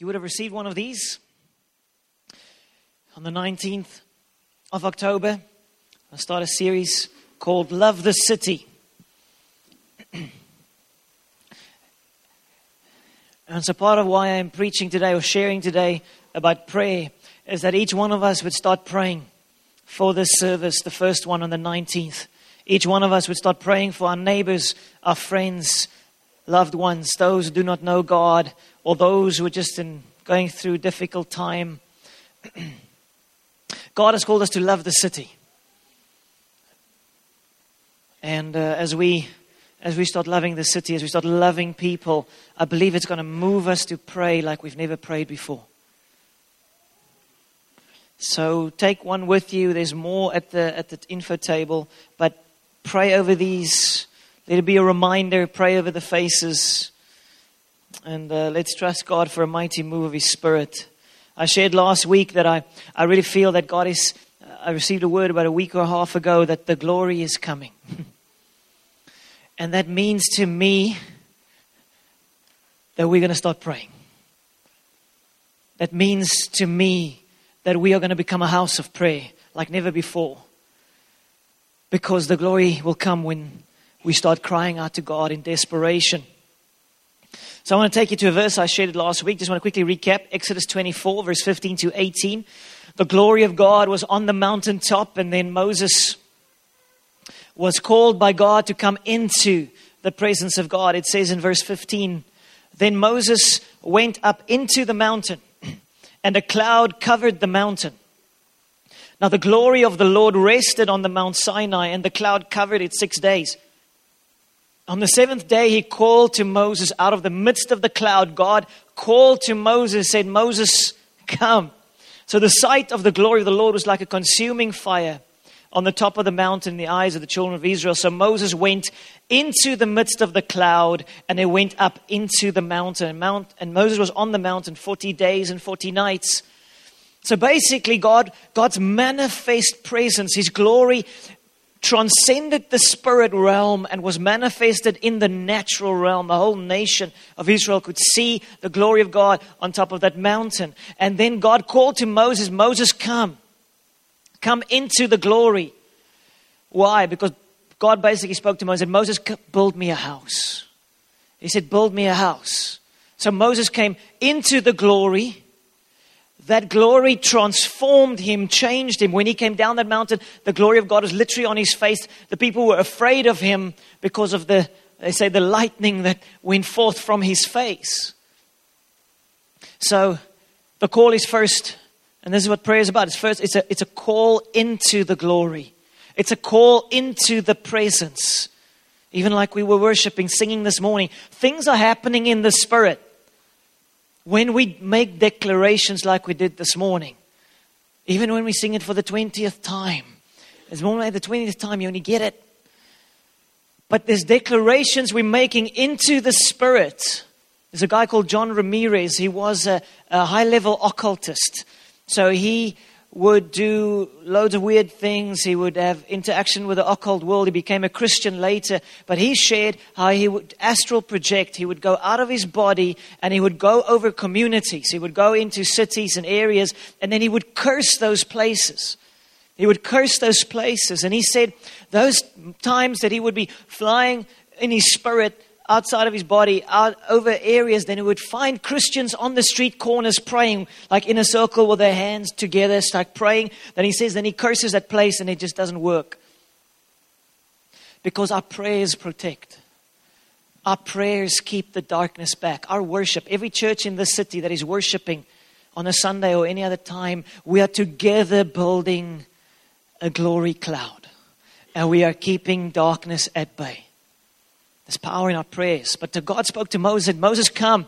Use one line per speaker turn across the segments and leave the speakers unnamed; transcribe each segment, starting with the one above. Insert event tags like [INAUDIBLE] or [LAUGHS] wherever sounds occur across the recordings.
You would have received one of these on the 19th of October. I start a series called Love the City. [CLEARS THROAT] and so, part of why I'm preaching today or sharing today about prayer is that each one of us would start praying for this service, the first one on the 19th. Each one of us would start praying for our neighbors, our friends, loved ones, those who do not know God, or those who are just in, going through difficult time. [CLEARS THROAT] God has called us to love the city. And uh, as we as we start loving the city, as we start loving people, I believe it's going to move us to pray like we've never prayed before. So take one with you. There's more at the at the info table, but pray over these. Let it be a reminder. Pray over the faces, and uh, let's trust God for a mighty move of His Spirit. I shared last week that I I really feel that God is. Uh, I received a word about a week or a half ago that the glory is coming, [LAUGHS] and that means to me that we're going to start praying. That means to me that we are going to become a house of prayer like never before. Because the glory will come when we start crying out to God in desperation. So I want to take you to a verse I shared last week. Just want to quickly recap Exodus 24, verse 15 to 18. The glory of God was on the mountaintop, and then Moses was called by God to come into the presence of God. It says in verse 15 Then Moses went up into the mountain [CLEARS THROAT] and a cloud covered the mountain. Now the glory of the Lord rested on the Mount Sinai, and the cloud covered it six days. On the seventh day, he called to Moses out of the midst of the cloud. God called to Moses, said, Moses, come. So the sight of the glory of the Lord was like a consuming fire on the top of the mountain in the eyes of the children of Israel. So Moses went into the midst of the cloud and they went up into the mountain. Mount, and Moses was on the mountain 40 days and 40 nights. So basically, God, God's manifest presence, His glory transcended the spirit realm and was manifested in the natural realm. The whole nation of Israel could see the glory of God on top of that mountain. And then God called to Moses, Moses, come. Come into the glory. Why? Because God basically spoke to Moses and Moses, build me a house. He said, build me a house. So Moses came into the glory. That glory transformed him, changed him. When he came down that mountain, the glory of God was literally on his face. The people were afraid of him because of the, they say, the lightning that went forth from his face. So the call is first and this is what prayer is about. It's first, it's a, it's a call into the glory. It's a call into the presence. Even like we were worshiping, singing this morning, things are happening in the spirit. When we make declarations like we did this morning, even when we sing it for the 20th time, it's more like the 20th time you only get it. But there's declarations we're making into the spirit. There's a guy called John Ramirez. He was a, a high level occultist. So he would do loads of weird things. He would have interaction with the occult world. He became a Christian later, but he shared how he would astral project. He would go out of his body and he would go over communities. He would go into cities and areas and then he would curse those places. He would curse those places. And he said those times that he would be flying in his spirit outside of his body, out over areas, then he would find Christians on the street corners praying, like in a circle with their hands together, start praying. Then he says, then he curses that place and it just doesn't work. Because our prayers protect. Our prayers keep the darkness back. Our worship, every church in the city that is worshiping on a Sunday or any other time, we are together building a glory cloud. And we are keeping darkness at bay. There's power in our prayers. But God spoke to Moses, Moses, come.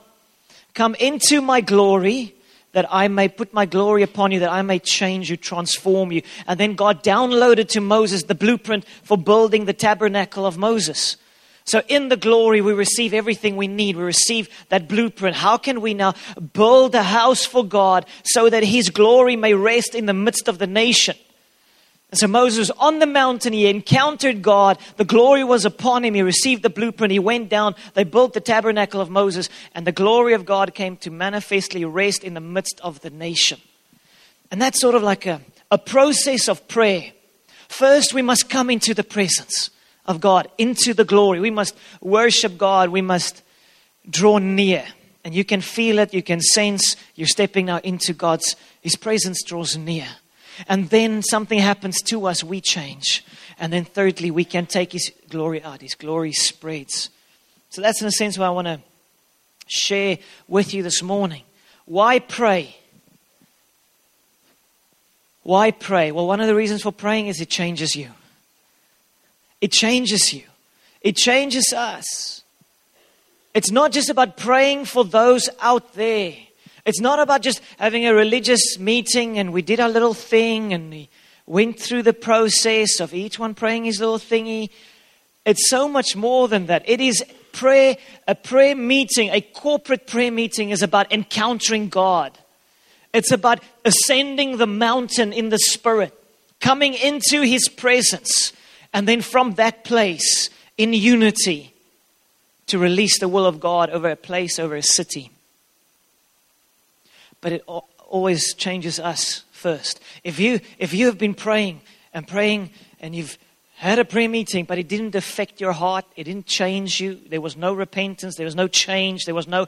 Come into my glory that I may put my glory upon you, that I may change you, transform you. And then God downloaded to Moses the blueprint for building the tabernacle of Moses. So in the glory, we receive everything we need. We receive that blueprint. How can we now build a house for God so that His glory may rest in the midst of the nation? And so Moses on the mountain. He encountered God. The glory was upon him. He received the blueprint. He went down. They built the tabernacle of Moses. And the glory of God came to manifestly rest in the midst of the nation. And that's sort of like a, a process of prayer. First, we must come into the presence of God, into the glory. We must worship God. We must draw near. And you can feel it. You can sense you're stepping now into God's, His presence draws near. And then something happens to us, we change. And then thirdly, we can take His glory out. His glory spreads. So that's in a sense what I want to share with you this morning. Why pray? Why pray? Well, one of the reasons for praying is it changes you. It changes you. It changes us. It's not just about praying for those out there. It's not about just having a religious meeting and we did our little thing and we went through the process of each one praying his little thingy. It's so much more than that. It is prayer, a prayer meeting, a corporate prayer meeting is about encountering God. It's about ascending the mountain in the spirit, coming into his presence, and then from that place in unity to release the will of God over a place, over a city but it always changes us first. If you, if you have been praying and praying and you've had a prayer meeting, but it didn't affect your heart, it didn't change you, there was no repentance, there was no change, there was no,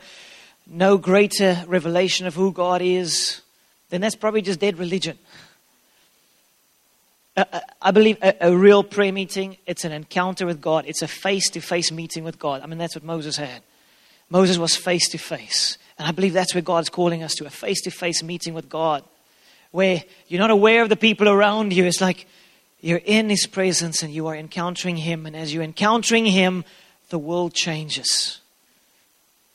no greater revelation of who God is, then that's probably just dead religion. I believe a, a, real prayer meeting, it's an encounter with God. It's a face to face meeting with God. I mean, that's what Moses had. Moses was face to face. And I believe that's where God's calling us to a face to face meeting with God, where you're not aware of the people around you. It's like you're in His presence and you are encountering Him. And as you're encountering Him, the world changes.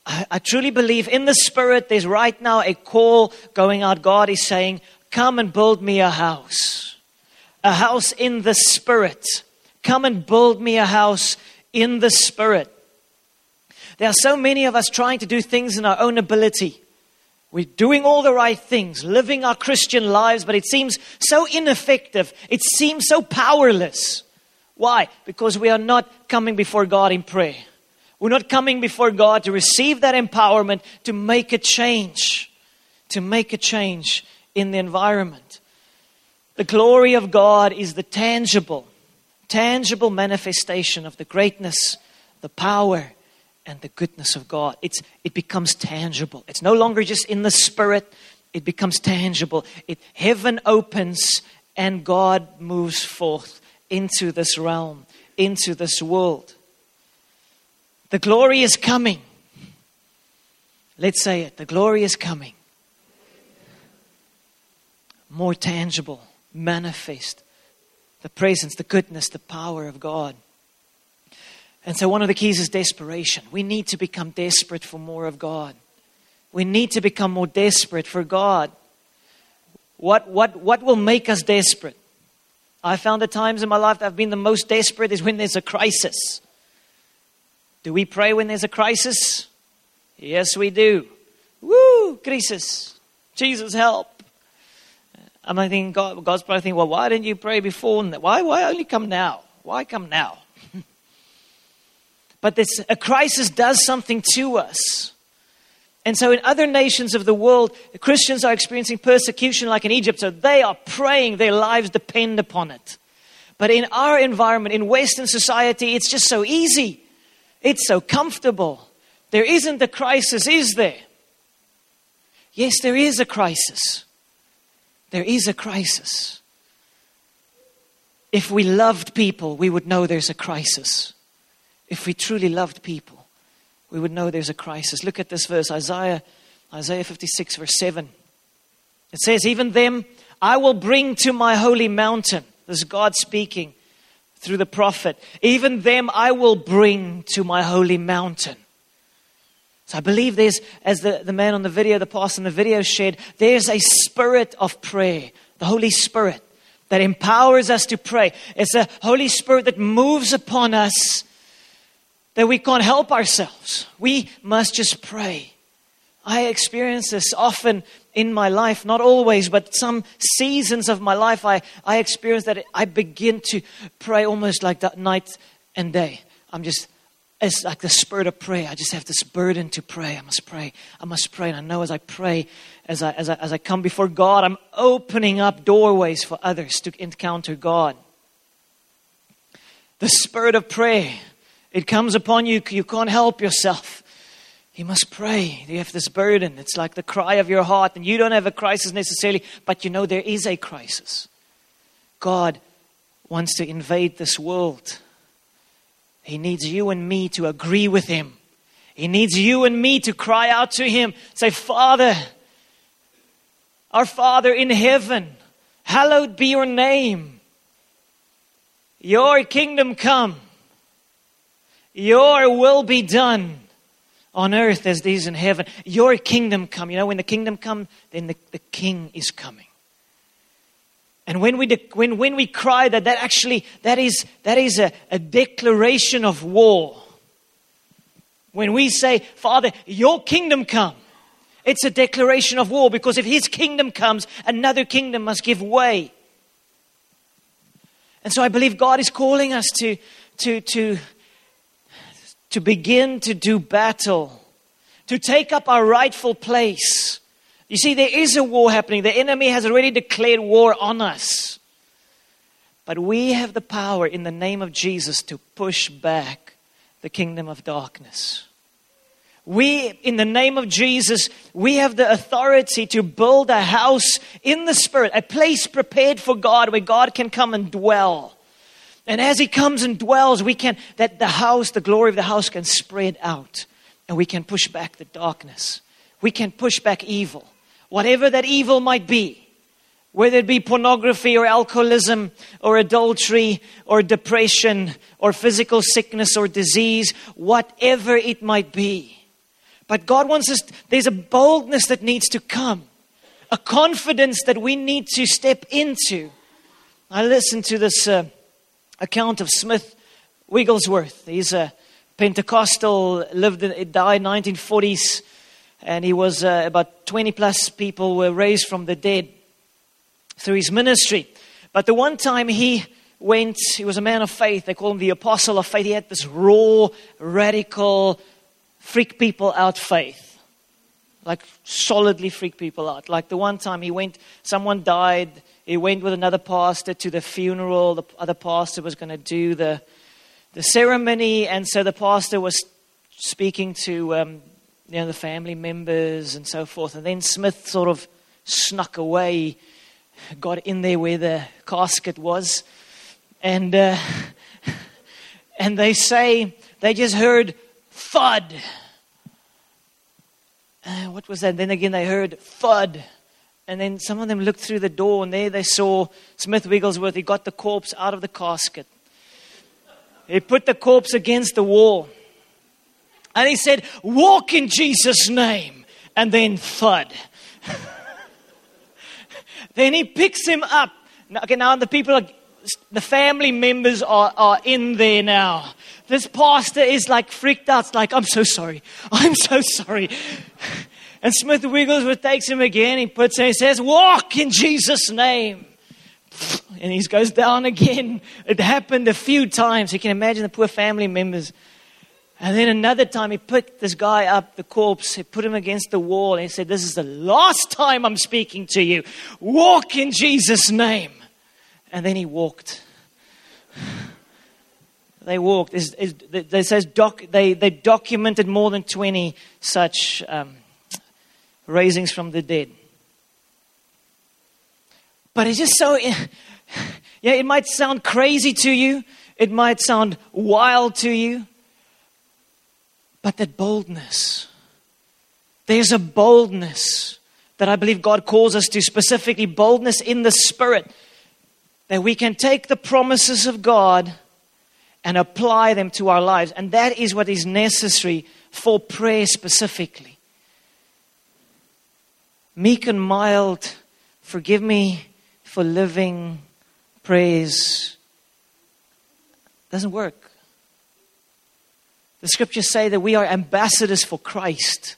I, I truly believe in the Spirit, there's right now a call going out. God is saying, Come and build me a house. A house in the Spirit. Come and build me a house in the Spirit. There are so many of us trying to do things in our own ability. We're doing all the right things, living our Christian lives, but it seems so ineffective. It seems so powerless. Why? Because we are not coming before God in prayer. We're not coming before God to receive that empowerment to make a change, to make a change in the environment. The glory of God is the tangible, tangible manifestation of the greatness, the power, and the goodness of God. It's, it becomes tangible. It's no longer just in the spirit, it becomes tangible. It, heaven opens and God moves forth into this realm, into this world. The glory is coming. Let's say it. The glory is coming. More tangible, manifest. The presence, the goodness, the power of God. And so, one of the keys is desperation. We need to become desperate for more of God. We need to become more desperate for God. What, what, what will make us desperate? I found the times in my life that I've been the most desperate is when there's a crisis. Do we pray when there's a crisis? Yes, we do. Woo, crisis. Jesus, help. I'm thinking, God, God's probably thinking, well, why didn't you pray before? Why, why only come now? Why come now? But this, a crisis does something to us. And so, in other nations of the world, Christians are experiencing persecution like in Egypt, so they are praying, their lives depend upon it. But in our environment, in Western society, it's just so easy. It's so comfortable. There isn't a crisis, is there? Yes, there is a crisis. There is a crisis. If we loved people, we would know there's a crisis. If we truly loved people, we would know there's a crisis. Look at this verse, Isaiah, Isaiah 56, verse 7. It says, Even them I will bring to my holy mountain. This is God speaking through the prophet. Even them I will bring to my holy mountain. So I believe there's, as the, the man on the video, the pastor in the video shared, there's a spirit of prayer, the Holy Spirit, that empowers us to pray. It's a Holy Spirit that moves upon us that we can't help ourselves. We must just pray. I experience this often in my life, not always, but some seasons of my life, I, I experience that I begin to pray almost like that night and day. I'm just, it's like the spirit of prayer. I just have this burden to pray. I must pray. I must pray. And I know as I pray, as I, as I, as I come before God, I'm opening up doorways for others to encounter God. The spirit of prayer, it comes upon you. You can't help yourself. You must pray. You have this burden. It's like the cry of your heart, and you don't have a crisis necessarily, but you know there is a crisis. God wants to invade this world. He needs you and me to agree with Him. He needs you and me to cry out to Him. Say, Father, our Father in heaven, hallowed be your name. Your kingdom come. Your will be done on earth as these in heaven. Your kingdom come. You know, when the kingdom come, then the, the king is coming. And when we, de- when, when we cry that, that actually, that is, that is a, a declaration of war. When we say, Father, your kingdom come, it's a declaration of war because if his kingdom comes, another kingdom must give way. And so I believe God is calling us to, to, to, to begin to do battle, to take up our rightful place. You see, there is a war happening. The enemy has already declared war on us. But we have the power in the name of Jesus to push back the kingdom of darkness. We, in the name of Jesus, we have the authority to build a house in the Spirit, a place prepared for God where God can come and dwell. And as he comes and dwells, we can, that the house, the glory of the house can spread out. And we can push back the darkness. We can push back evil. Whatever that evil might be. Whether it be pornography or alcoholism or adultery or depression or physical sickness or disease, whatever it might be. But God wants us, there's a boldness that needs to come, a confidence that we need to step into. I listened to this. Uh, account of Smith Wigglesworth. He's a Pentecostal, lived in, died 1940s, and he was uh, about 20 plus people were raised from the dead through his ministry. But the one time he went, he was a man of faith. They call him the apostle of faith. He had this raw, radical, freak people out faith. Like solidly freak people out. Like the one time he went, someone died, he went with another pastor to the funeral. The other pastor was going to do the, the ceremony, and so the pastor was speaking to um, you know, the family members and so forth. And then Smith sort of snuck away, got in there where the casket was, and uh, [LAUGHS] and they say they just heard thud. Uh, what was that? Then again, they heard thud. And then some of them looked through the door, and there they saw Smith Wigglesworth. He got the corpse out of the casket. He put the corpse against the wall. And he said, Walk in Jesus' name. And then thud. [LAUGHS] then he picks him up. Okay, now the people are, the family members are, are in there now. This pastor is like freaked out. It's like, I'm so sorry. I'm so sorry. [LAUGHS] And Smith Wigglesworth takes him again. He puts him, he says, Walk in Jesus' name. [SIGHS] And he goes down again. It happened a few times. You can imagine the poor family members. And then another time he picked this guy up, the corpse, he put him against the wall, and he said, This is the last time I'm speaking to you. Walk in Jesus' name. And then he walked. [SIGHS] They walked. It says doc, they, they documented more than 20 such um, raisings from the dead. But it's just so, [LAUGHS] yeah, it might sound crazy to you, it might sound wild to you, but that boldness, there's a boldness that I believe God calls us to, specifically boldness in the Spirit, that we can take the promises of God and apply them to our lives. And that is what is necessary for prayer specifically meek and mild, forgive me for living praise doesn't work. The scriptures say that we are ambassadors for Christ.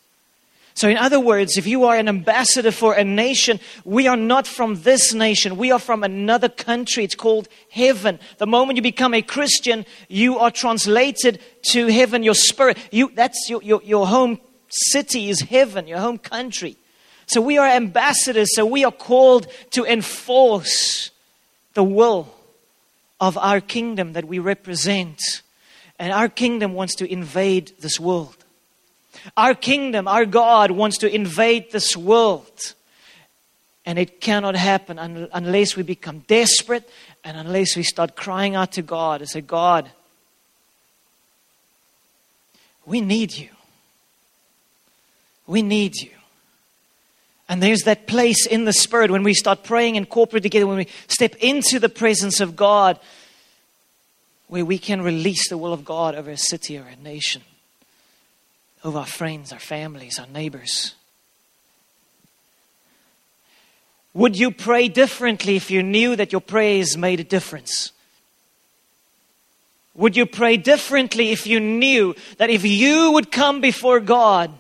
So, in other words, if you are an ambassador for a nation, we are not from this nation. We are from another country. It's called heaven. The moment you become a Christian, you are translated to heaven. Your spirit, you, that's your, your, your home city is heaven, your home country. So, we are ambassadors. So, we are called to enforce the will of our kingdom that we represent. And our kingdom wants to invade this world. Our kingdom, our God wants to invade this world. And it cannot happen un- unless we become desperate and unless we start crying out to God and say, God, we need you. We need you. And there's that place in the Spirit when we start praying in corporate together, when we step into the presence of God, where we can release the will of God over a city or a nation over our friends, our families, our neighbors? Would you pray differently if you knew that your prayers made a difference? Would you pray differently if you knew that if you would come before God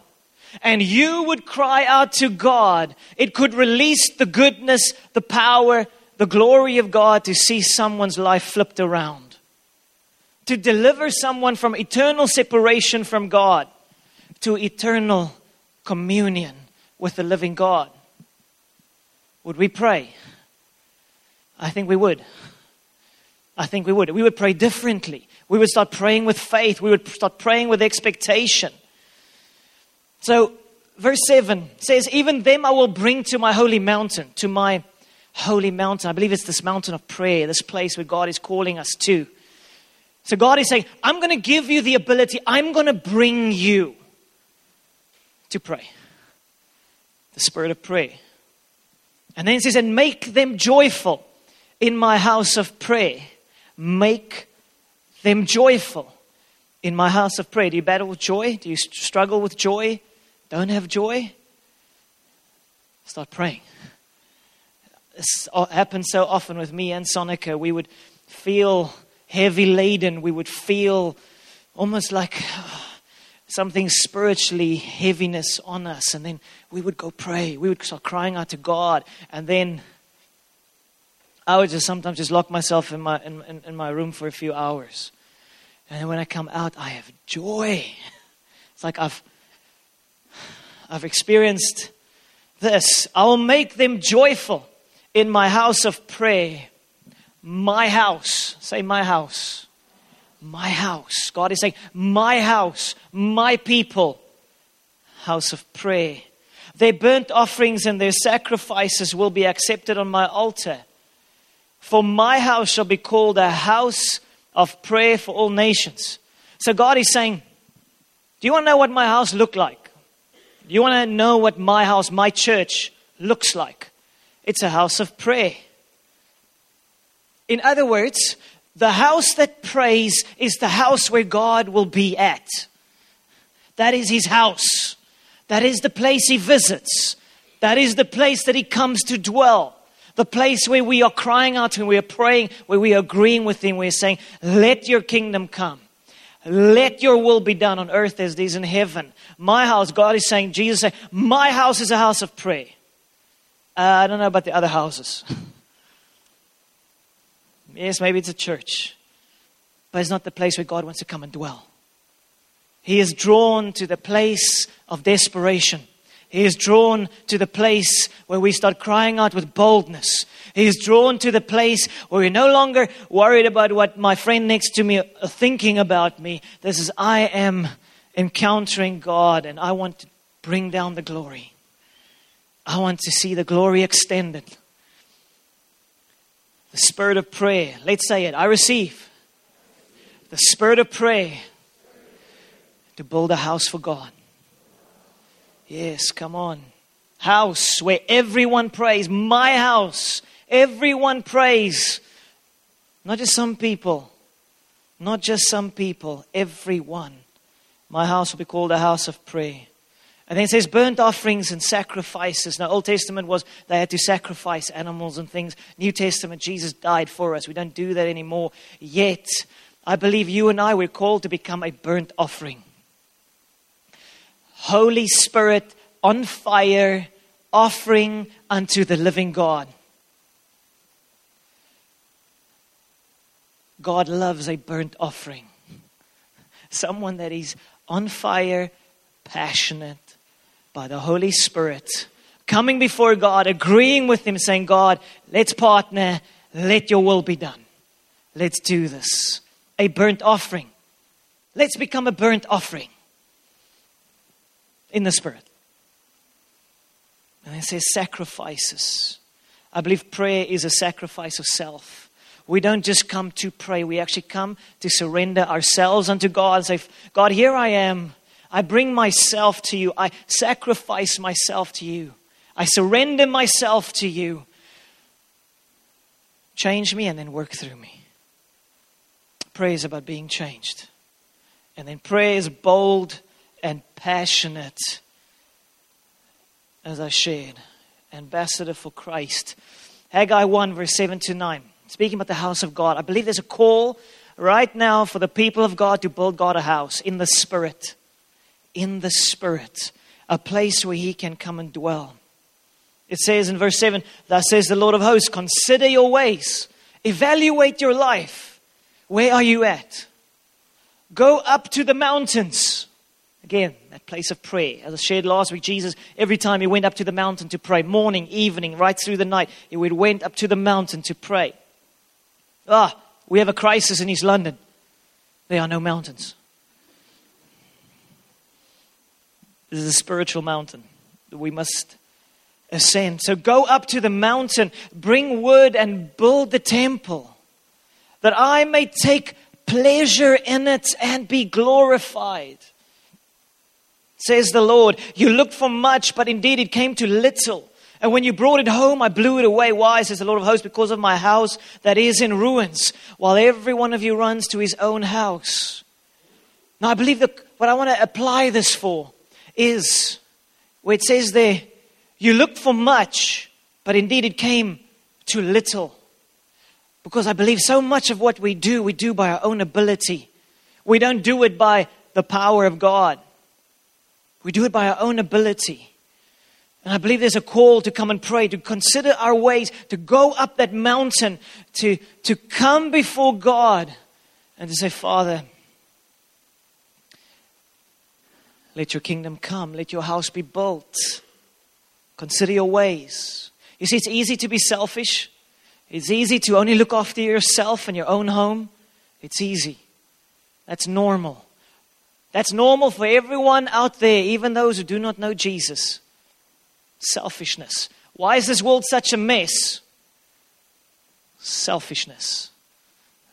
and you would cry out to God, it could release the goodness, the power, the glory of God to see someone's life flipped around, to deliver someone from eternal separation from God? to eternal communion with the living God? Would we pray? I think we would. I think we would. We would pray differently. We would start praying with faith. We would start praying with expectation. So, verse 7 says, Even them I will bring to my holy mountain, to my holy mountain. I believe it's this mountain of prayer, this place where God is calling us to. So, God is saying, I'm going to give you the ability, I'm going to bring you to pray. The spirit of prayer. And then it says, and make them joyful in my house of prayer. Make them joyful in my house of prayer. Do you battle with joy? Do you struggle with joy? Don't have joy? Start praying. This happens so often with me and Sonica. We would feel heavy laden. We would feel almost like uh, something spiritually heaviness on us. And then we would go pray. We would start crying out to God. And then I would just sometimes just lock myself in my, in, in, in my room for a few hours. And then when I come out, I have joy. [LAUGHS] It's like I've, I've experienced this. I will make them joyful in my house of prayer. My house. Say, my house my house. God is saying, my house, my people, house of prayer. Their burnt offerings and their sacrifices will be accepted on my altar. For my house shall be called a house of prayer for all nations. So God is saying, Do you want to know what my house looked like? You want to know what my house, my church, looks like? It's a house of prayer. In other words, the house that prays is the house where God will be at. That is his house. That is the place he visits. That is the place that he comes to dwell. The place where we are crying out and we are praying, where we are agreeing with him. We're saying, Let your kingdom come. Let your will be done on earth as it is in heaven. My house, God is saying, Jesus said, My house is a house of prayer. Uh, I don't know about the other houses. [LAUGHS] Yes, maybe it's a church, but it's not the place where God wants to come and dwell. He is drawn to the place of desperation. He is drawn to the place where we start crying out with boldness. He is drawn to the place where we're no longer worried about what my friend next to me are thinking about me. This is, I am encountering God and I want to bring down the glory. I want to see the glory extended. The spirit of prayer. Let's say it. I receive the spirit of prayer to build a house for God. Yes, come on. House where everyone prays. My house. Everyone prays. Not just some people. Not just some people. Everyone. My house will be called a house of prayer. And then it says burnt offerings and sacrifices. Now, Old Testament was they had to sacrifice animals and things. New Testament, Jesus died for us. We don't do that anymore. Yet, I believe you and I were called to become a burnt offering. Holy Spirit on fire offering unto the living God. God loves a burnt offering. Someone that is on fire, passionate by the Holy Spirit, coming before God, agreeing with Him, saying, God, let's partner, let your will be done. Let's do this. A burnt offering. Let's become a burnt offering in the Spirit. And it says sacrifices. I believe prayer is a sacrifice of self. We don't just come to pray, we actually come to surrender ourselves unto God and say, God, here I am. I bring myself to you. I sacrifice myself to you. I surrender myself to you. Change me and then work through me. Prayer is about being changed. And then prayer is bold and passionate, as I shared. Ambassador for Christ. Haggai 1, verse 7 to 9 speaking about the house of God. I believe there's a call right now for the people of God to build God a house in the Spirit. In the Spirit. A place where He can come and dwell. It says in verse 7 Thus says the Lord of hosts, consider your ways, evaluate your life. Where are you at? Go up to the mountains. Again, that place of prayer. As I shared last week, Jesus, every time he went up to the mountain to pray, morning, evening, right through the night, he would went up to the mountain to pray. Ah, we have a crisis in East London. There are no mountains. This is a spiritual mountain that we must ascend. So go up to the mountain, bring wood, and build the temple, that I may take pleasure in it and be glorified. Says the Lord, you looked for much, but indeed it came to little. And when you brought it home, I blew it away. Why, says the Lord of hosts? Because of my house that is in ruins, while every one of you runs to his own house. Now, I believe that what I want to apply this for is where it says there, you looked for much, but indeed it came to little. Because I believe so much of what we do, we do by our own ability. We don't do it by the power of God. We do it by our own ability. And I believe there's a call to come and pray, to consider our ways, to go up that mountain, to, to come before God and to say, Father, let your kingdom come, let your house be built. Consider your ways. You see, it's easy to be selfish. It's easy to only look after yourself and your own home. It's easy. That's normal. That's normal for everyone out there, even those who do not know Jesus selfishness. Why is this world such a mess? Selfishness.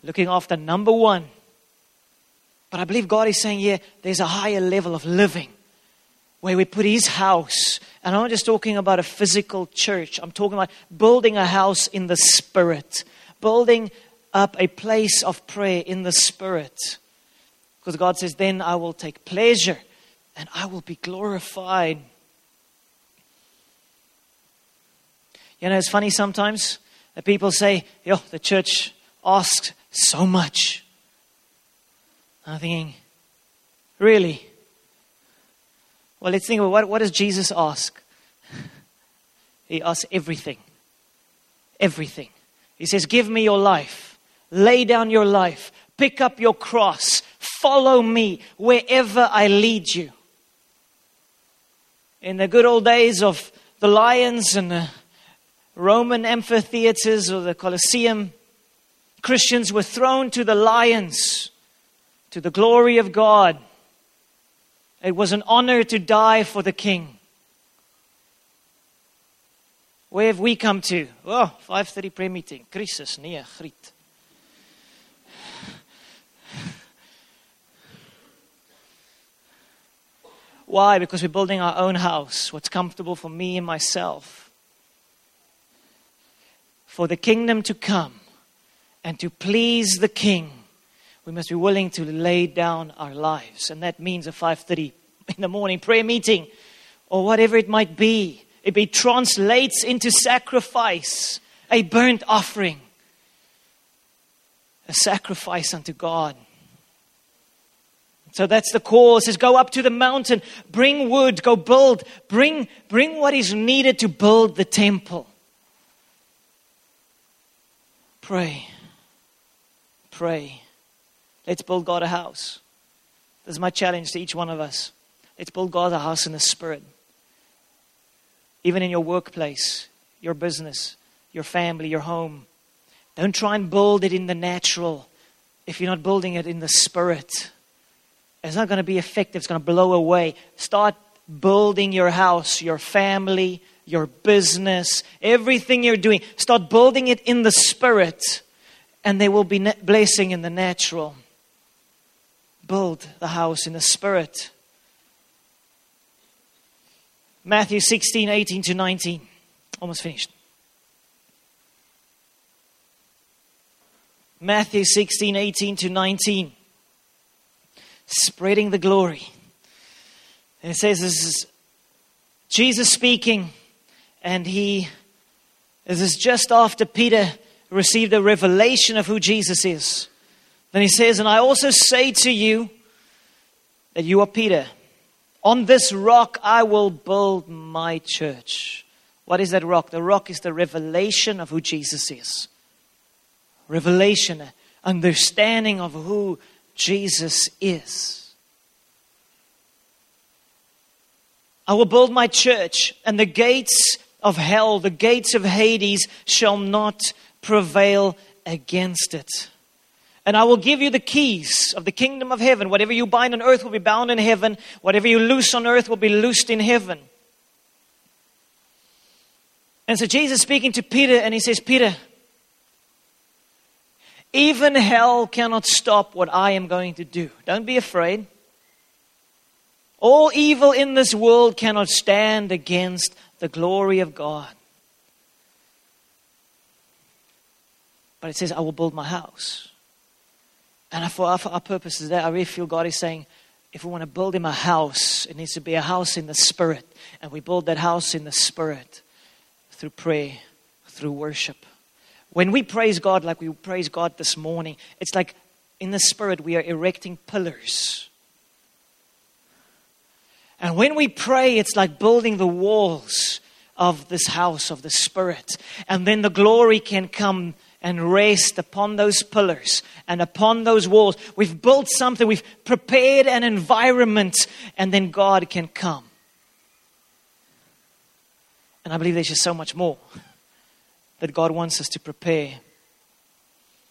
Looking after number one. But I believe God is saying here there's a higher level of living where we put His house. And I'm not just talking about a physical church, I'm talking about building a house in the Spirit, building up a place of prayer in the Spirit. Because God says, then I will take pleasure and I will be glorified. You know, it's funny sometimes that people say, yo, the church asks so much. I'm thinking, really? Well, let's think about what, what does Jesus ask? [LAUGHS] He asks everything. Everything. He says, Give me your life. Lay down your life. Pick up your cross. Follow me wherever I lead you. In the good old days of the lions and the Roman amphitheaters or the Colosseum, Christians were thrown to the lions to the glory of God. It was an honor to die for the king. Where have we come to? Oh, 5:30 prayer meeting. Crisis, nee, griet. Why? Because we're building our own house, what's comfortable for me and myself for the kingdom to come and to please the king, we must be willing to lay down our lives. And that means a 5:30 in the morning prayer meeting or whatever it might be. It be translates into sacrifice, a burnt offering, a sacrifice unto God. So that's the call. It says, go up to the mountain, bring wood, go build, bring, bring what is needed to build the temple. Pray. Pray. Let's build God a house. This is my challenge to each one of us. Let's build God a house in the Spirit. Even in your workplace, your business, your family, your home. Don't try and build it in the natural if you're not building it in the Spirit. It's not going to be effective, it's going to blow away. Start building your house, your family, your business, everything you're doing. Start building it in the Spirit, and there will be blessing in the natural. Build the house in the Spirit. Matthew 16, 18 to 19. Almost finished. Matthew 16, 18 to 19. Spreading the glory. And it says this is Jesus speaking, and he, this is just after Peter received a revelation of who Jesus is. Then he says, And I also say to you that you are Peter. On this rock I will build my church. What is that rock? The rock is the revelation of who Jesus is. Revelation, understanding of who Jesus is. I will build my church, and the gates of hell, the gates of Hades, shall not prevail against it. And I will give you the keys of the kingdom of heaven. Whatever you bind on earth will be bound in heaven. Whatever you loose on earth will be loosed in heaven. And so Jesus speaking to Peter, and he says, Peter, even hell cannot stop what I am going to do. Don't be afraid. All evil in this world cannot stand against the glory of God. But it says, I will build my house. And for our, for our purposes there, I really feel God is saying, if we want to build him a house, it needs to be a house in the Spirit. And we build that house in the Spirit through prayer, through worship. When we praise God like we praise God this morning, it's like in the Spirit we are erecting pillars. And when we pray, it's like building the walls of this house of the Spirit. And then the glory can come and rest upon those pillars and upon those walls. We've built something, we've prepared an environment, and then God can come. And I believe there's just so much more [LAUGHS] that God wants us to prepare.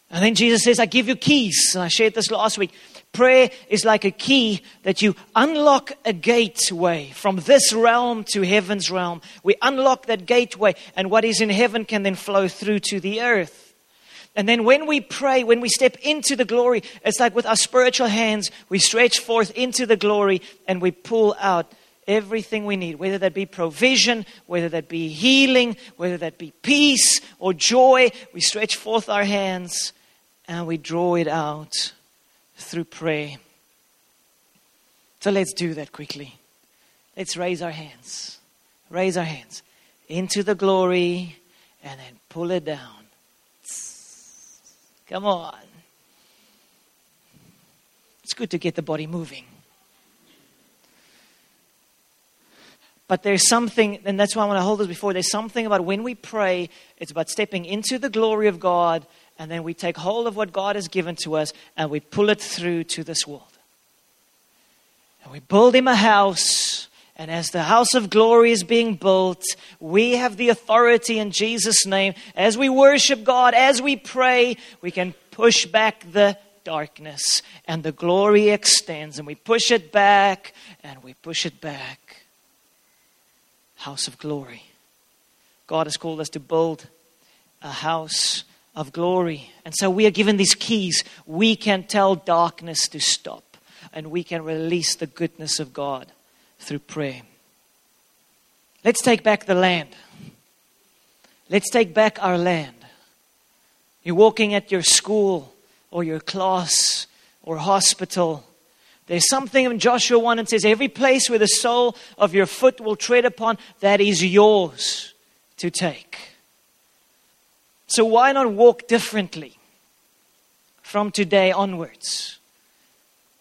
And then Jesus says, I give you keys. And I shared this last week. Prayer is like a key that you unlock a gateway from this realm to heaven's realm. We unlock that gateway, and what is in heaven can then flow through to the earth. And then when we pray, when we step into the glory, it's like with our spiritual hands, we stretch forth into the glory and we pull out everything we need, whether that be provision, whether that be healing, whether that be peace or joy. We stretch forth our hands and we draw it out through prayer. So let's do that quickly. Let's raise our hands. Raise our hands into the glory and then pull it down. Come on. It's good to get the body moving. But there's something, and that's why I want to hold this before. There's something about when we pray, it's about stepping into the glory of God, and then we take hold of what God has given to us and we pull it through to this world. And we build Him a house, and as the house of glory is being built, we have the authority in Jesus' name. As we worship God, as we pray, we can push back the darkness, and the glory extends, and we push it back, and we push it back house of glory. God has called us to build a house of glory. And so we are given these keys. We can tell darkness to stop, and we can release the goodness of God through prayer. Let's take back the land. Let's take back our land. You're walking at your school or your class or hospital there's something in Joshua 1 that says, Every place where the sole of your foot will tread upon, that is yours to take. So why not walk differently from today onwards?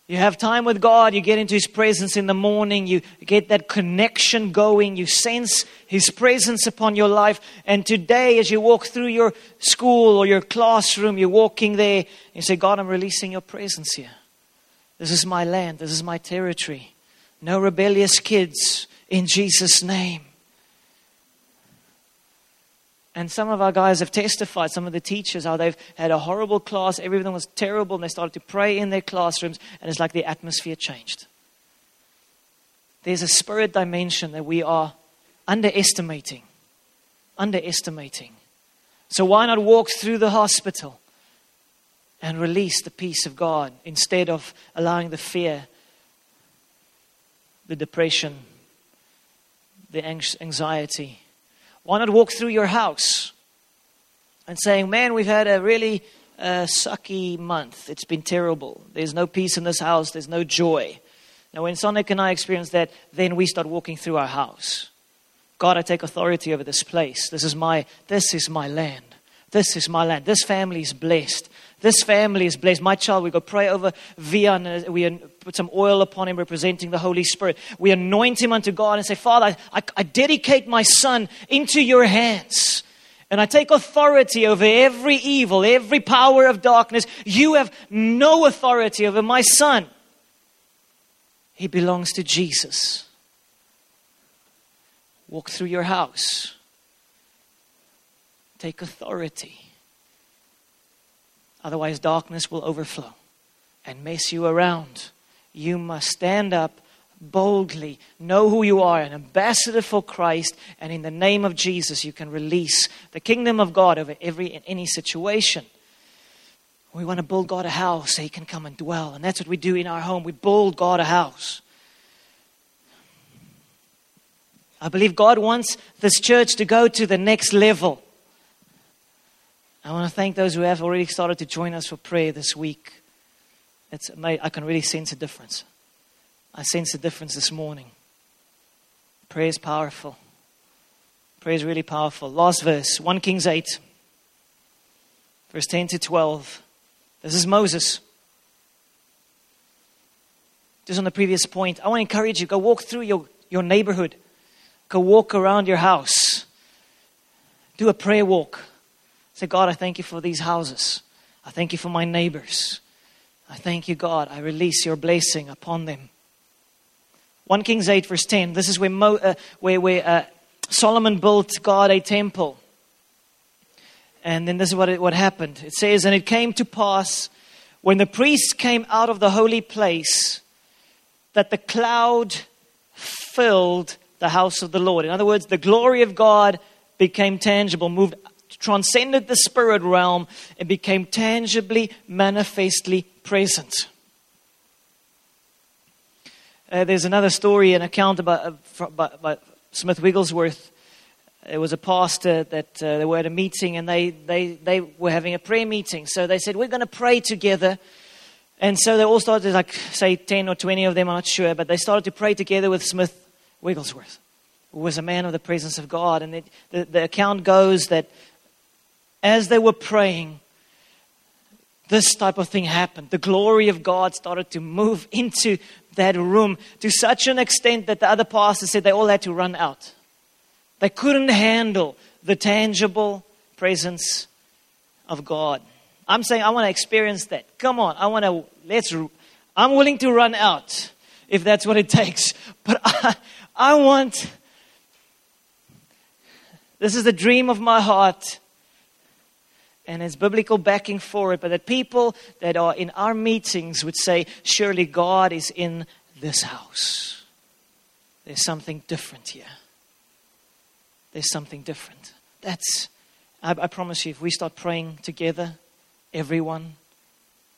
You have time with God, you get into His presence in the morning, you get that connection going, you sense His presence upon your life. And today, as you walk through your school or your classroom, you're walking there, you say, God, I'm releasing your presence here. This is my land, this is my territory. No rebellious kids in Jesus' name. And some of our guys have testified, some of the teachers, how they've had a horrible class, everything was terrible, and they started to pray in their classrooms, and it's like the atmosphere changed. There's a spirit dimension that we are underestimating. Underestimating. So why not walk through the hospital and release the peace of God instead of allowing the fear, the depression, the anxiety, why not walk through your house and saying, Man, we've had a really uh, sucky month. It's been terrible. There's no peace in this house, there's no joy. Now, when Sonic and I experience that, then we start walking through our house. God, I take authority over this place. This is my, this is my land. This is my land. This family is blessed. This family is blessed. My child, we go pray over Vian. Uh, we put some oil upon him, representing the Holy Spirit. We anoint him unto God and say, Father, I, I dedicate my son into your hands. And I take authority over every evil, every power of darkness. You have no authority over my son. He belongs to Jesus. Walk through your house. Take authority. Otherwise, darkness will overflow and mess you around. You must stand up boldly, know who you are, an ambassador for Christ, and in the name of Jesus, you can release the kingdom of God over every in any situation. We want to build God a house so He can come and dwell, and that's what we do in our home. We build God a house. I believe God wants this church to go to the next level. I want to thank those who have already started to join us for prayer this week. It's, I can really sense a difference. I sense a difference this morning. Prayer is powerful. Prayer is really powerful. Last verse, 1 Kings 8, verse 10 to 12. This is Moses. Just on the previous point, I want to encourage you go walk through your, your neighborhood, go walk around your house, do a prayer walk. Say, God, I thank you for these houses. I thank you for my neighbors. I thank you, God. I release your blessing upon them. 1 Kings 8, verse 10. This is where, Mo, uh, where, where uh, Solomon built God a temple. And then this is what, it, what happened. It says, And it came to pass when the priests came out of the holy place that the cloud filled the house of the Lord. In other words, the glory of God became tangible, moved transcended the spirit realm and became tangibly, manifestly present. Uh, there's another story, an account about, uh, Smith Wigglesworth. It was a pastor that uh, they were at a meeting and they, they, they were having a prayer meeting. So they said, We're going to pray together. And so they all started, like, say, 10 or 20 of them, I'm not sure, but they started to pray together with Smith Wigglesworth, who was a man of the presence of God. And it, the, the account goes that as they were praying, this type of thing happened. The glory of God started to move into that room to such an extent that the other pastors said they all had to run out. They couldn't handle the tangible presence of God. I'm saying I want to experience that. Come on, I want to let's I'm willing to run out if that's what it [LAUGHS] takes. But I, I want this is the dream of my heart and there's biblical backing for it, but that people that are in our meetings would say, Surely God is in this house. There's something different here. There's something different. That's, I, I promise you, if we start praying together, everyone,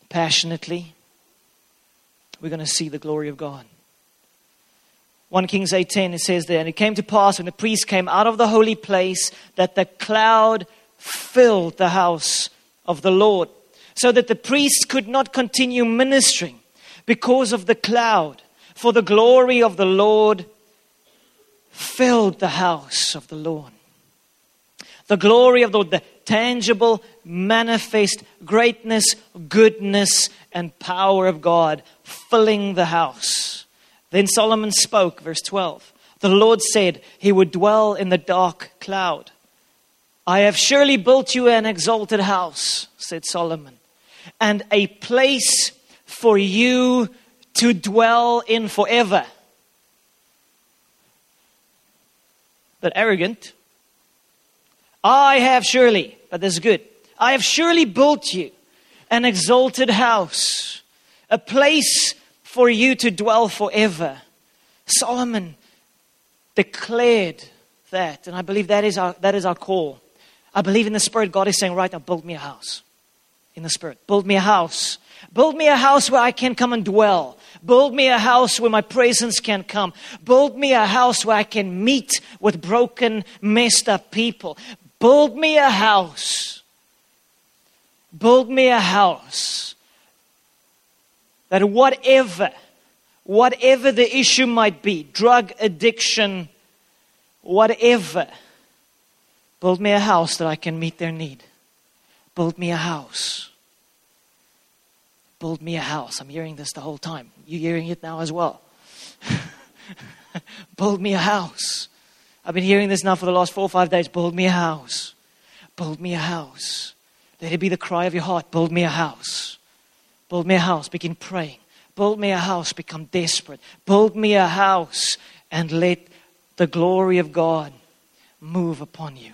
passionately, we're going to see the glory of God. 1 Kings 8:10 it says there and it came to pass when the priest came out of the holy place that the cloud filled the house of the Lord, so that the priests could not continue ministering because of the cloud. For the glory of the Lord filled the house of the Lord. The glory of the Lord, the tangible, manifest greatness, goodness, and power of God filling the house. Then Solomon spoke, verse 12. The Lord said he would dwell in the dark cloud. I have surely built you an exalted house, said Solomon, and a place for you to dwell in forever. But arrogant. I have surely, but this is good. I have surely built you an exalted house, a place for you to dwell forever. Solomon declared that, and I believe that is our, that is our call. I believe in the Spirit, God is saying, right now, build me a house. In the Spirit, build me a house. Build me a house where I can come and dwell. Build me a house where my presence can come. Build me a house where I can meet with broken, messed up people. Build me a house. Build me a house that whatever whatever the issue might be drug addiction, whatever build me a house that I can meet their need. Build me a house. Build me a house. I'm hearing this the whole time. You're hearing it now as well. build me a house. I've been hearing this now for the last four or five days. Build me a house. Build me a house. Let it be the cry of your heart. Build me a house. Build me a house. Begin praying. Build me a house, become desperate. Build me a house and let the glory of God move upon you.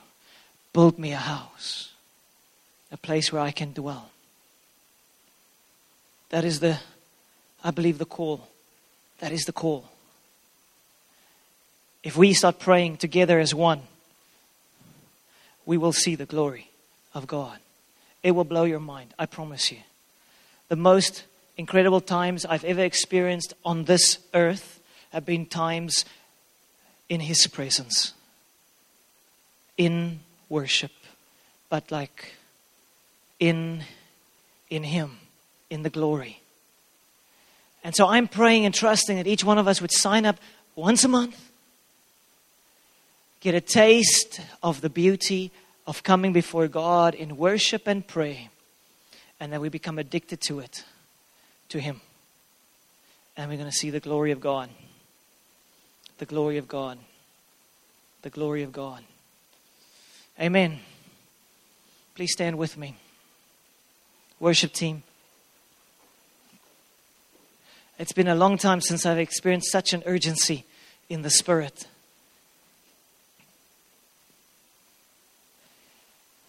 Build me a house, a place where I can dwell. That is the, I believe, the call. That is the call. If we start praying together as one, we will see the glory of God. It will blow your mind, I promise you. The most incredible times I've ever experienced on this earth have been times in His presence, in worship, but like in, in Him, in the glory. And so I'm praying and trusting that each one of us would sign up once a month, get a taste of the beauty of coming before God in worship and pray, and that we become addicted to it to Him. And we're going to see the glory of God. The glory of God. The glory of God. Amen. Please stand with me. Worship team. It's been a long time since I've experienced such an urgency in the Spirit.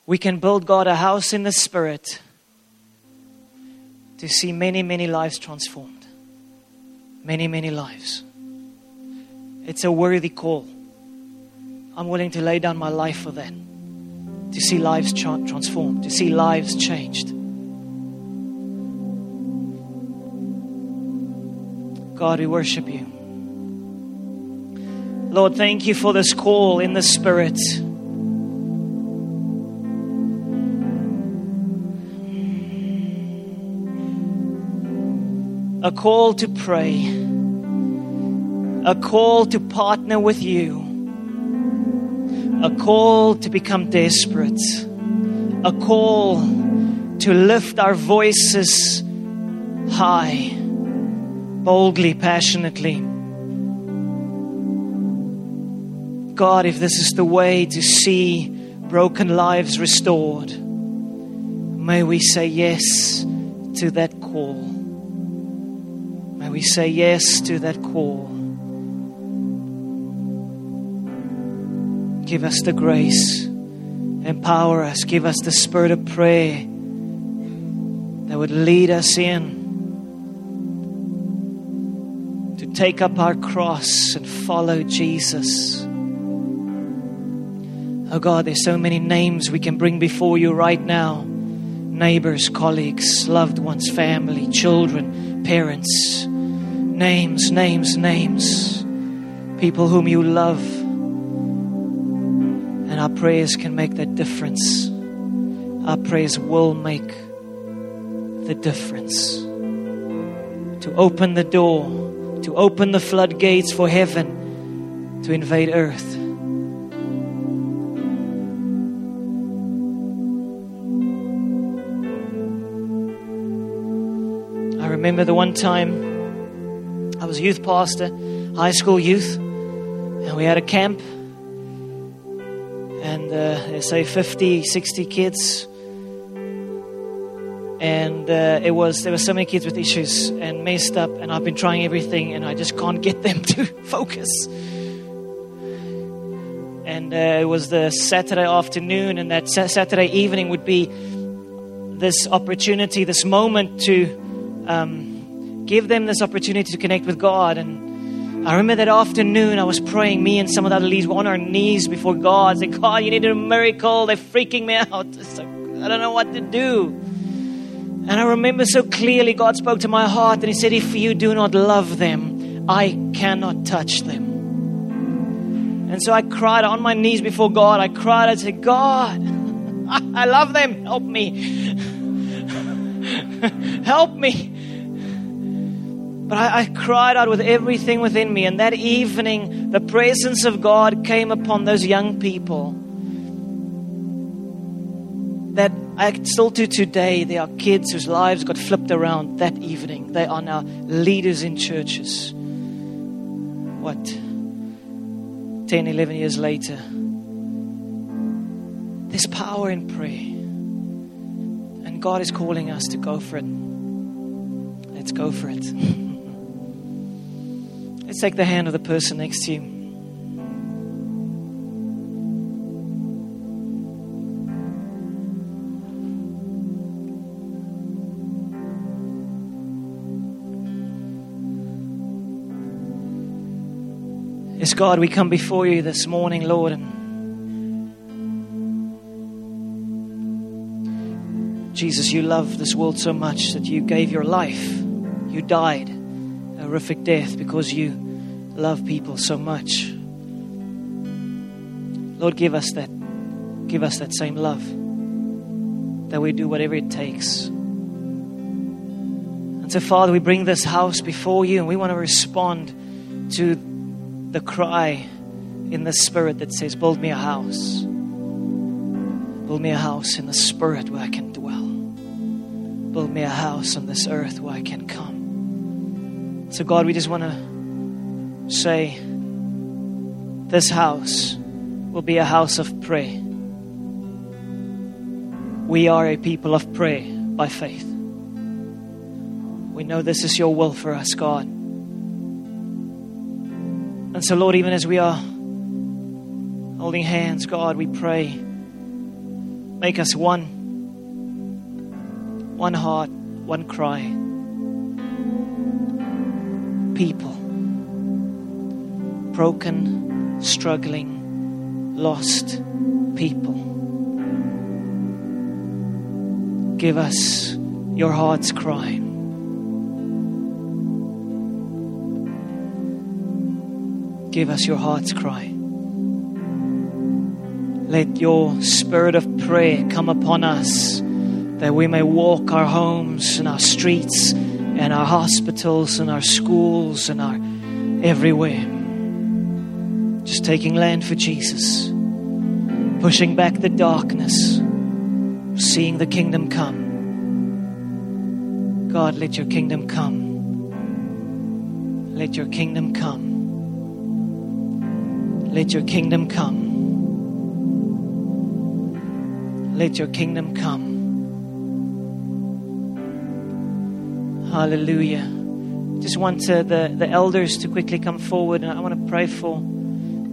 We can build God a house in the Spirit to see many, many lives transformed. Many, many lives. It's a worthy call. I'm willing to lay down my life for that. To see lives tra- transformed, to see lives changed. God, we worship you. Lord, thank you for this call in the Spirit. a call to pray, a call to partner with you, a call to become desperate, a call to lift our voices high, boldly, passionately. God, if this is the way to see broken lives restored, may we say yes to that call May we say yes to that call. Give us the grace, empower us, give us the spirit of prayer that would lead us in to take up our cross and follow Jesus. Oh God, there's so many names we can bring before you right now neighbors, colleagues, loved ones, family, children, parents Names, names, names. People whom you love. And our prayers can make that difference. Our prayers will make the difference. To open the door, to open the floodgates for heaven, to invade earth. I remember the one time I was a youth pastor, high school youth, and we had a camp and uh, say 50, 60 kids. And uh, it was there were so many kids with issues and messed up, and I've been trying everything, and I just can't get them [LAUGHS] to focus. And uh, it was the Saturday afternoon, and that sa- Saturday evening would be this opportunity, this moment to um, give them this opportunity to connect with God. And I remember that afternoon, I was praying. Me and some of the other leaders were on our knees before God, saying, God, you need a miracle. They're freaking me out. So, I don't know what to do. And I remember so clearly God spoke to my heart and He said, If you do not love them, I cannot touch them. And so I cried on my knees before God. I cried, I said, God, [LAUGHS] I love them. Help me. [LAUGHS] Help me. But I, I, cried out with everything within me. And that evening, the presence of God came upon those young people. That I still to today, there are kids whose lives got flipped around that evening. They are now leaders in churches. What? 10, 11 years later. There's power in prayer. And God is calling us to go for it. Let's go for it. [LAUGHS] Let's take the hand of the person next to you. Yes, God, we come before you this morning, Lord, and Jesus, you love this world so much that you gave your life. You died horrific death because you love people so much. Lord, give us that. Give us that same love. That we do whatever it takes. And so, Father, we bring this house before you and we want to respond to the cry in the spirit that says, Build me a house. Build me a house in the spirit where I can dwell. Build me a house on this earth where I can come. So, God, we just want to say, This house will be a house of prayer. We are a people of prayer by faith. We know this is your will for us, God. And so, Lord, even as we are holding hands, God, we pray, make us one, one heart, one cry. People, broken, struggling, lost people. Give us your heart's cry. Give us your heart's cry. Let your spirit of prayer come upon us that we may walk our homes and our streets and our hospitals and our schools and our everywhere. Just taking land for Jesus, pushing back the darkness, seeing the kingdom come. God, let your kingdom come. Let your kingdom come. Let your kingdom come. Let your kingdom come. Hallelujah. Just want uh, the, the elders to quickly come forward, and I want to pray for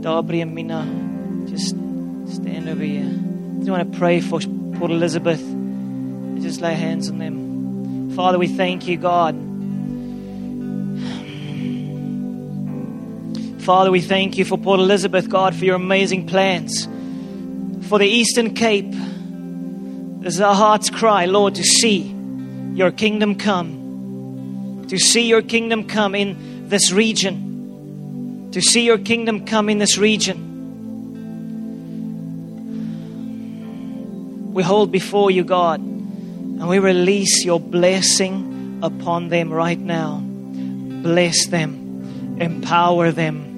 Darby and Mina. Just stand over here. I just want to pray for Port Elizabeth. Just lay hands on them. Father, we thank you, God. Father, we thank you for Port Elizabeth, God, for your amazing plans. For the Eastern Cape, this is our heart's cry, Lord, to see your kingdom come. To see your kingdom come in this region. To see your kingdom come in this region. We hold before you, God, and we release your blessing upon them right now. Bless them, empower them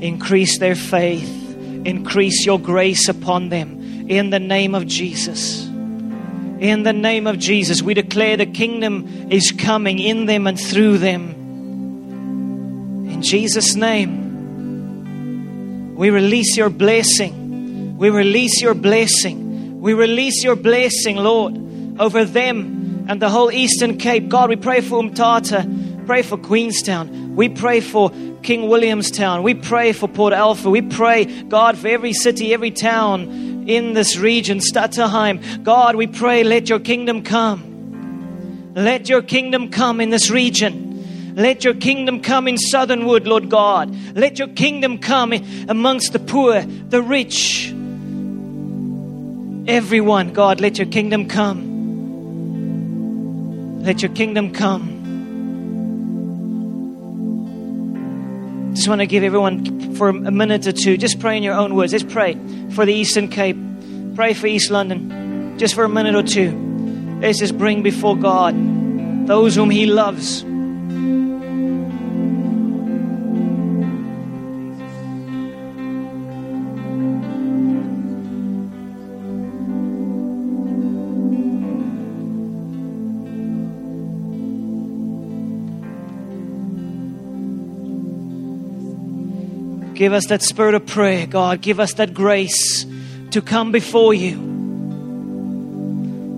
increase their faith, increase your grace upon them in the name of Jesus. In the name of Jesus, we declare the kingdom is coming in them and through them. In Jesus' name, we release your blessing. We release your blessing. We release your blessing, Lord, over them and the whole Eastern Cape. God, we pray for Umtata, pray for Queenstown. We pray for King Williamstown. We pray for Port Alfred. We pray, God, for every city, every town in this region, Stutterheim. God, we pray, let your kingdom come. Let your kingdom come in this region. Let your kingdom come in Southernwood, Lord God. Let your kingdom come amongst the poor, the rich. Everyone, God, let your kingdom come. Let your kingdom come. Just want to give everyone for a minute or two, just pray in your own words. Let's pray for the Eastern Cape. Pray for East London. Just for a minute or two. Let's just bring before God those whom He loves. Give us that spirit of prayer, God. Give us that grace to come before you.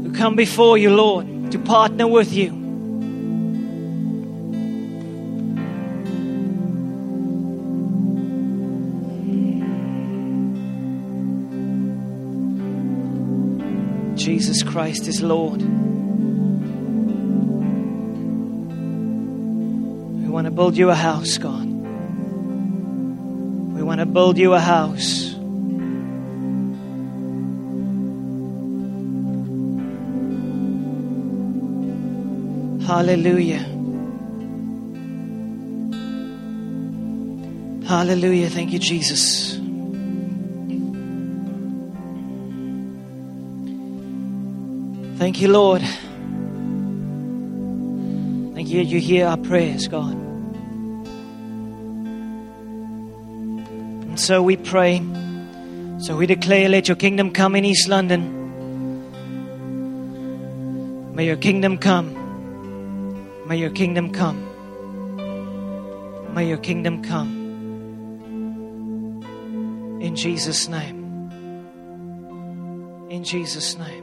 To come before you, Lord. To partner with you. Jesus Christ is Lord. We want to build you a house, God. Want to build you a house. Hallelujah. Hallelujah. Thank you, Jesus. Thank you, Lord. Thank you. You hear our prayers, God. So we pray. So we declare, let your kingdom come in East London. May your kingdom come. May your kingdom come. May your kingdom come. In Jesus' name. In Jesus' name.